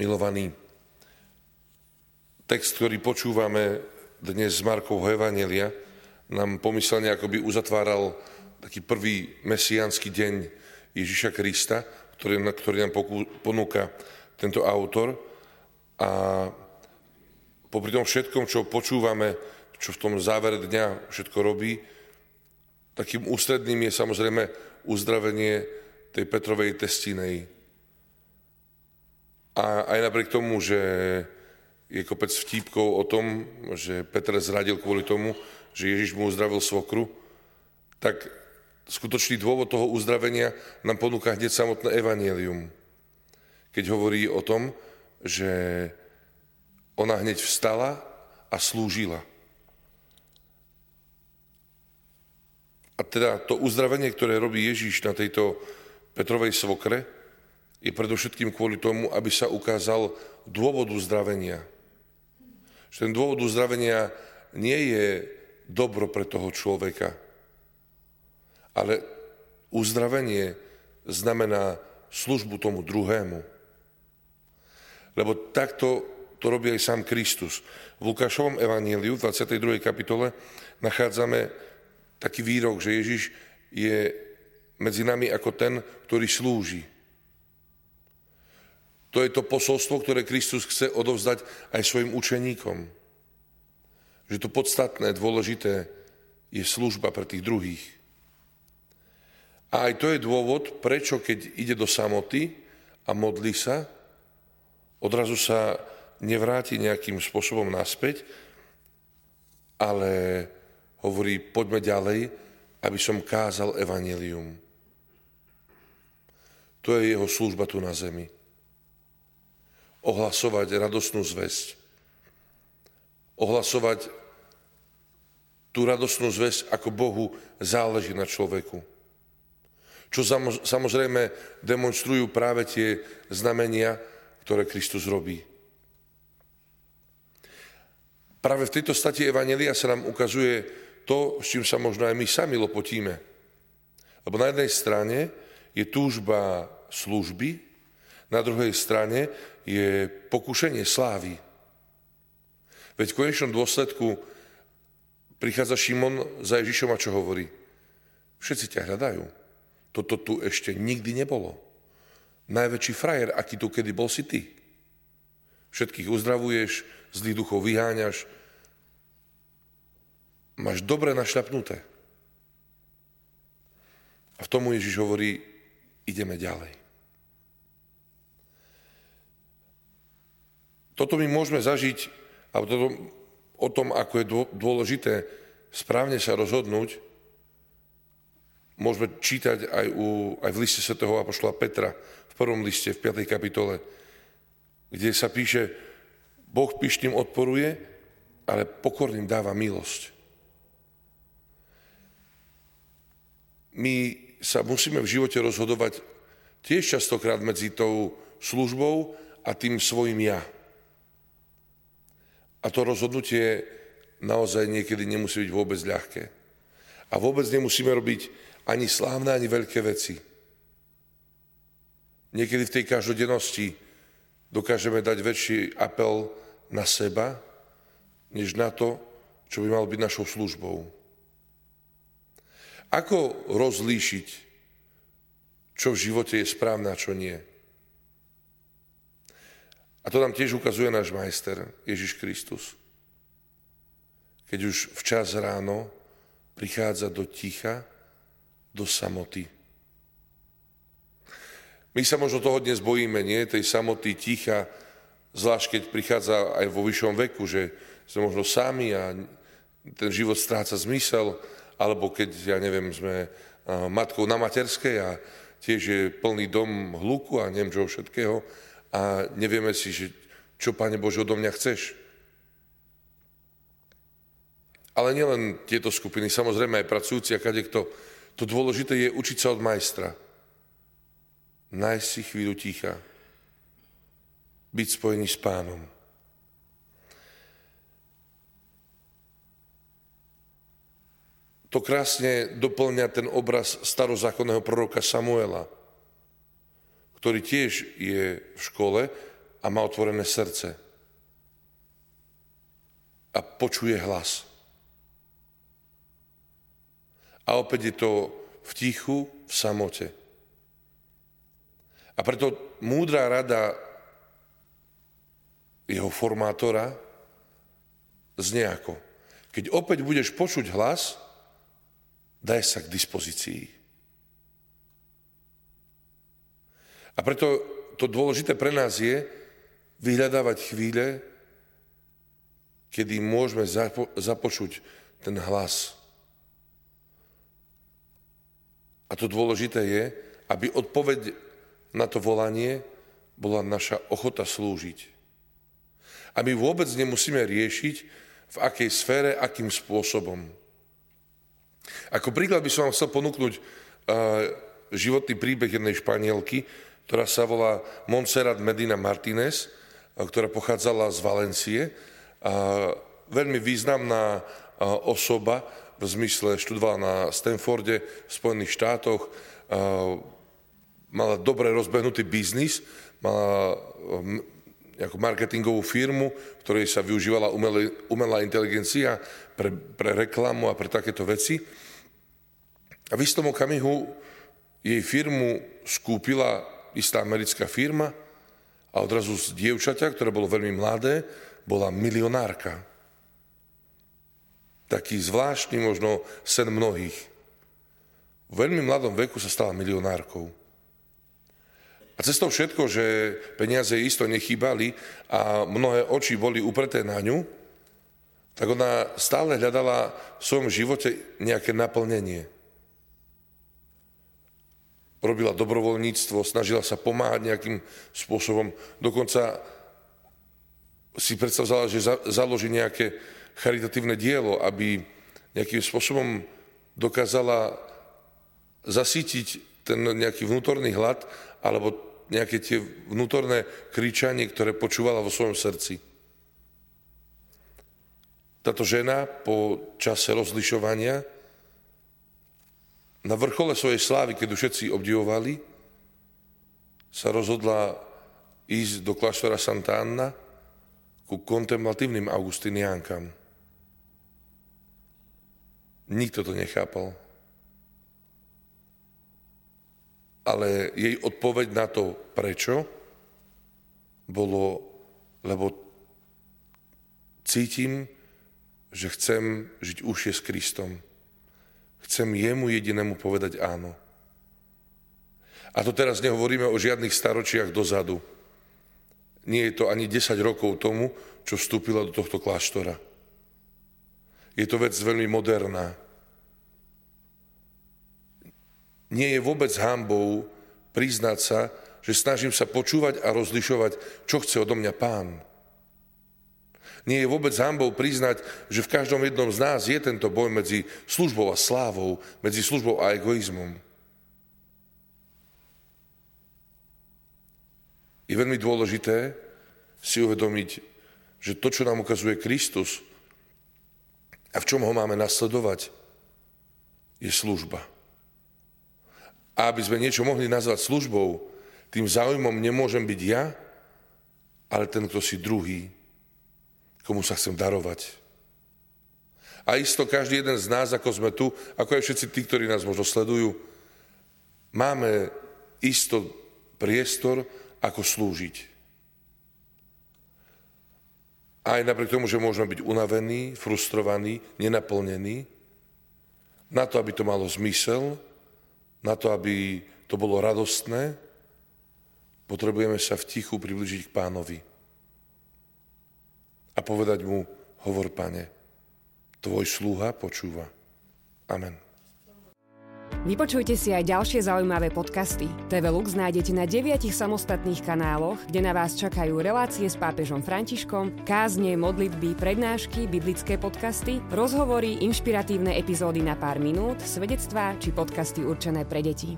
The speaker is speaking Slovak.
Milovaní, text, ktorý počúvame dnes z Markovho Evangelia, nám pomyselne akoby uzatváral taký prvý mesiánsky deň Ježiša Krista, ktorý, ktorý nám ponúka tento autor. A popri tom všetkom, čo počúvame, čo v tom závere dňa všetko robí, takým ústredným je samozrejme uzdravenie tej Petrovej testinej. A aj napriek tomu, že je kopec vtípkov o tom, že Petr zradil kvôli tomu, že Ježiš mu uzdravil svokru, tak skutočný dôvod toho uzdravenia nám ponúka hneď samotné evanielium. Keď hovorí o tom, že ona hneď vstala a slúžila. A teda to uzdravenie, ktoré robí Ježiš na tejto Petrovej svokre, je predovšetkým kvôli tomu, aby sa ukázal dôvod uzdravenia že ten dôvod uzdravenia nie je dobro pre toho človeka, ale uzdravenie znamená službu tomu druhému. Lebo takto to robí aj sám Kristus. V Lukášovom evaníliu v 22. kapitole nachádzame taký výrok, že Ježiš je medzi nami ako ten, ktorý slúži. To je to posolstvo, ktoré Kristus chce odovzdať aj svojim učeníkom. Že to podstatné, dôležité je služba pre tých druhých. A aj to je dôvod, prečo keď ide do samoty a modlí sa, odrazu sa nevráti nejakým spôsobom naspäť, ale hovorí, poďme ďalej, aby som kázal evanelium. To je jeho služba tu na zemi ohlasovať radosnú zväzť. Ohlasovať tú radosnú zväzť, ako Bohu záleží na človeku. Čo samozrejme demonstrujú práve tie znamenia, ktoré Kristus robí. Práve v tejto stati Evangelia sa nám ukazuje to, s čím sa možno aj my sami lopotíme. Lebo na jednej strane je túžba služby, na druhej strane je pokušenie slávy. Veď v konečnom dôsledku prichádza Šimon za Ježišom a čo hovorí? Všetci ťa hľadajú. Toto tu ešte nikdy nebolo. Najväčší frajer, aký tu kedy bol si ty. Všetkých uzdravuješ, zlých duchov vyháňaš. Máš dobre našľapnuté. A v tomu Ježiš hovorí, ideme ďalej. Toto my môžeme zažiť, a toto, o tom, ako je dôležité správne sa rozhodnúť, môžeme čítať aj, u, aj v liste svätého Apoštola Petra, v prvom liste, v 5. kapitole, kde sa píše, Boh pyšným odporuje, ale pokorným dáva milosť. My sa musíme v živote rozhodovať tiež častokrát medzi tou službou a tým svojim ja. A to rozhodnutie naozaj niekedy nemusí byť vôbec ľahké. A vôbec nemusíme robiť ani slávne, ani veľké veci. Niekedy v tej každodennosti dokážeme dať väčší apel na seba, než na to, čo by malo byť našou službou. Ako rozlíšiť, čo v živote je správne a čo nie? A to nám tiež ukazuje náš majster Ježiš Kristus. Keď už včas ráno prichádza do ticha, do samoty. My sa možno toho dnes bojíme, nie? Tej samoty, ticha, zvlášť keď prichádza aj vo vyššom veku, že sme možno sami a ten život stráca zmysel, alebo keď, ja neviem, sme matkou na materskej a tiež je plný dom hluku a neviem čo všetkého, a nevieme si, že čo, Pane Bože, odo mňa chceš. Ale nielen tieto skupiny, samozrejme aj pracujúci a kadekto. To dôležité je učiť sa od majstra. Nájsť si chvíľu ticha. Byť spojený s pánom. To krásne doplňa ten obraz starozákonného proroka Samuela – ktorý tiež je v škole a má otvorené srdce a počuje hlas. A opäť je to v tichu, v samote. A preto múdra rada jeho formátora znie ako. Keď opäť budeš počuť hlas, daj sa k dispozícii. A preto to dôležité pre nás je vyhľadávať chvíle, kedy môžeme zapo- započuť ten hlas. A to dôležité je, aby odpoveď na to volanie bola naša ochota slúžiť. A my vôbec nemusíme riešiť, v akej sfére, akým spôsobom. Ako príklad by som vám chcel ponúknuť uh, životný príbeh jednej španielky, ktorá sa volá Montserrat Medina Martinez, uh, ktorá pochádzala z Valencie. Uh, veľmi významná uh, osoba, v zmysle študovala na Stanforde v Spojených štátoch, mala dobre rozbehnutý biznis, mala nejakú marketingovú firmu, ktorej sa využívala umelá inteligencia pre, pre reklamu a pre takéto veci. A v istom okamihu jej firmu skúpila istá americká firma a odrazu z dievčaťa, ktoré bolo veľmi mladé, bola milionárka. Taký zvláštny možno sen mnohých. V veľmi mladom veku sa stala milionárkou. A cez to všetko, že peniaze isto nechýbali a mnohé oči boli upreté na ňu, tak ona stále hľadala v svojom živote nejaké naplnenie. Robila dobrovoľníctvo, snažila sa pomáhať nejakým spôsobom. Dokonca si predstavzala, že založí nejaké charitatívne dielo, aby nejakým spôsobom dokázala zasítiť ten nejaký vnútorný hlad alebo nejaké tie vnútorné kričanie, ktoré počúvala vo svojom srdci. Táto žena po čase rozlišovania na vrchole svojej slávy, keď všetci obdivovali, sa rozhodla ísť do kláštora Santa Anna ku kontemplatívnym augustiniánkam. Nikto to nechápal. ale jej odpoveď na to prečo bolo, lebo cítim, že chcem žiť užšie s Kristom. Chcem jemu jedinému povedať áno. A to teraz nehovoríme o žiadnych staročiach dozadu. Nie je to ani 10 rokov tomu, čo vstúpila do tohto kláštora. Je to vec veľmi moderná. nie je vôbec hambou priznať sa, že snažím sa počúvať a rozlišovať, čo chce odo mňa pán. Nie je vôbec hambou priznať, že v každom jednom z nás je tento boj medzi službou a slávou, medzi službou a egoizmom. Je veľmi dôležité si uvedomiť, že to, čo nám ukazuje Kristus a v čom ho máme nasledovať, je služba. A aby sme niečo mohli nazvať službou, tým záujmom nemôžem byť ja, ale ten, kto si druhý, komu sa chcem darovať. A isto každý jeden z nás, ako sme tu, ako aj všetci tí, ktorí nás možno sledujú, máme isto priestor, ako slúžiť. Aj napriek tomu, že môžeme byť unavení, frustrovaní, nenaplnení, na to, aby to malo zmysel, na to, aby to bolo radostné, potrebujeme sa v tichu približiť k pánovi a povedať mu, hovor pane, tvoj sluha počúva. Amen. Vypočujte si aj ďalšie zaujímavé podcasty. TV Lux nájdete na deviatich samostatných kanáloch, kde na vás čakajú relácie s pápežom Františkom, kázne, modlitby, prednášky, biblické podcasty, rozhovory, inšpiratívne epizódy na pár minút, svedectvá či podcasty určené pre deti.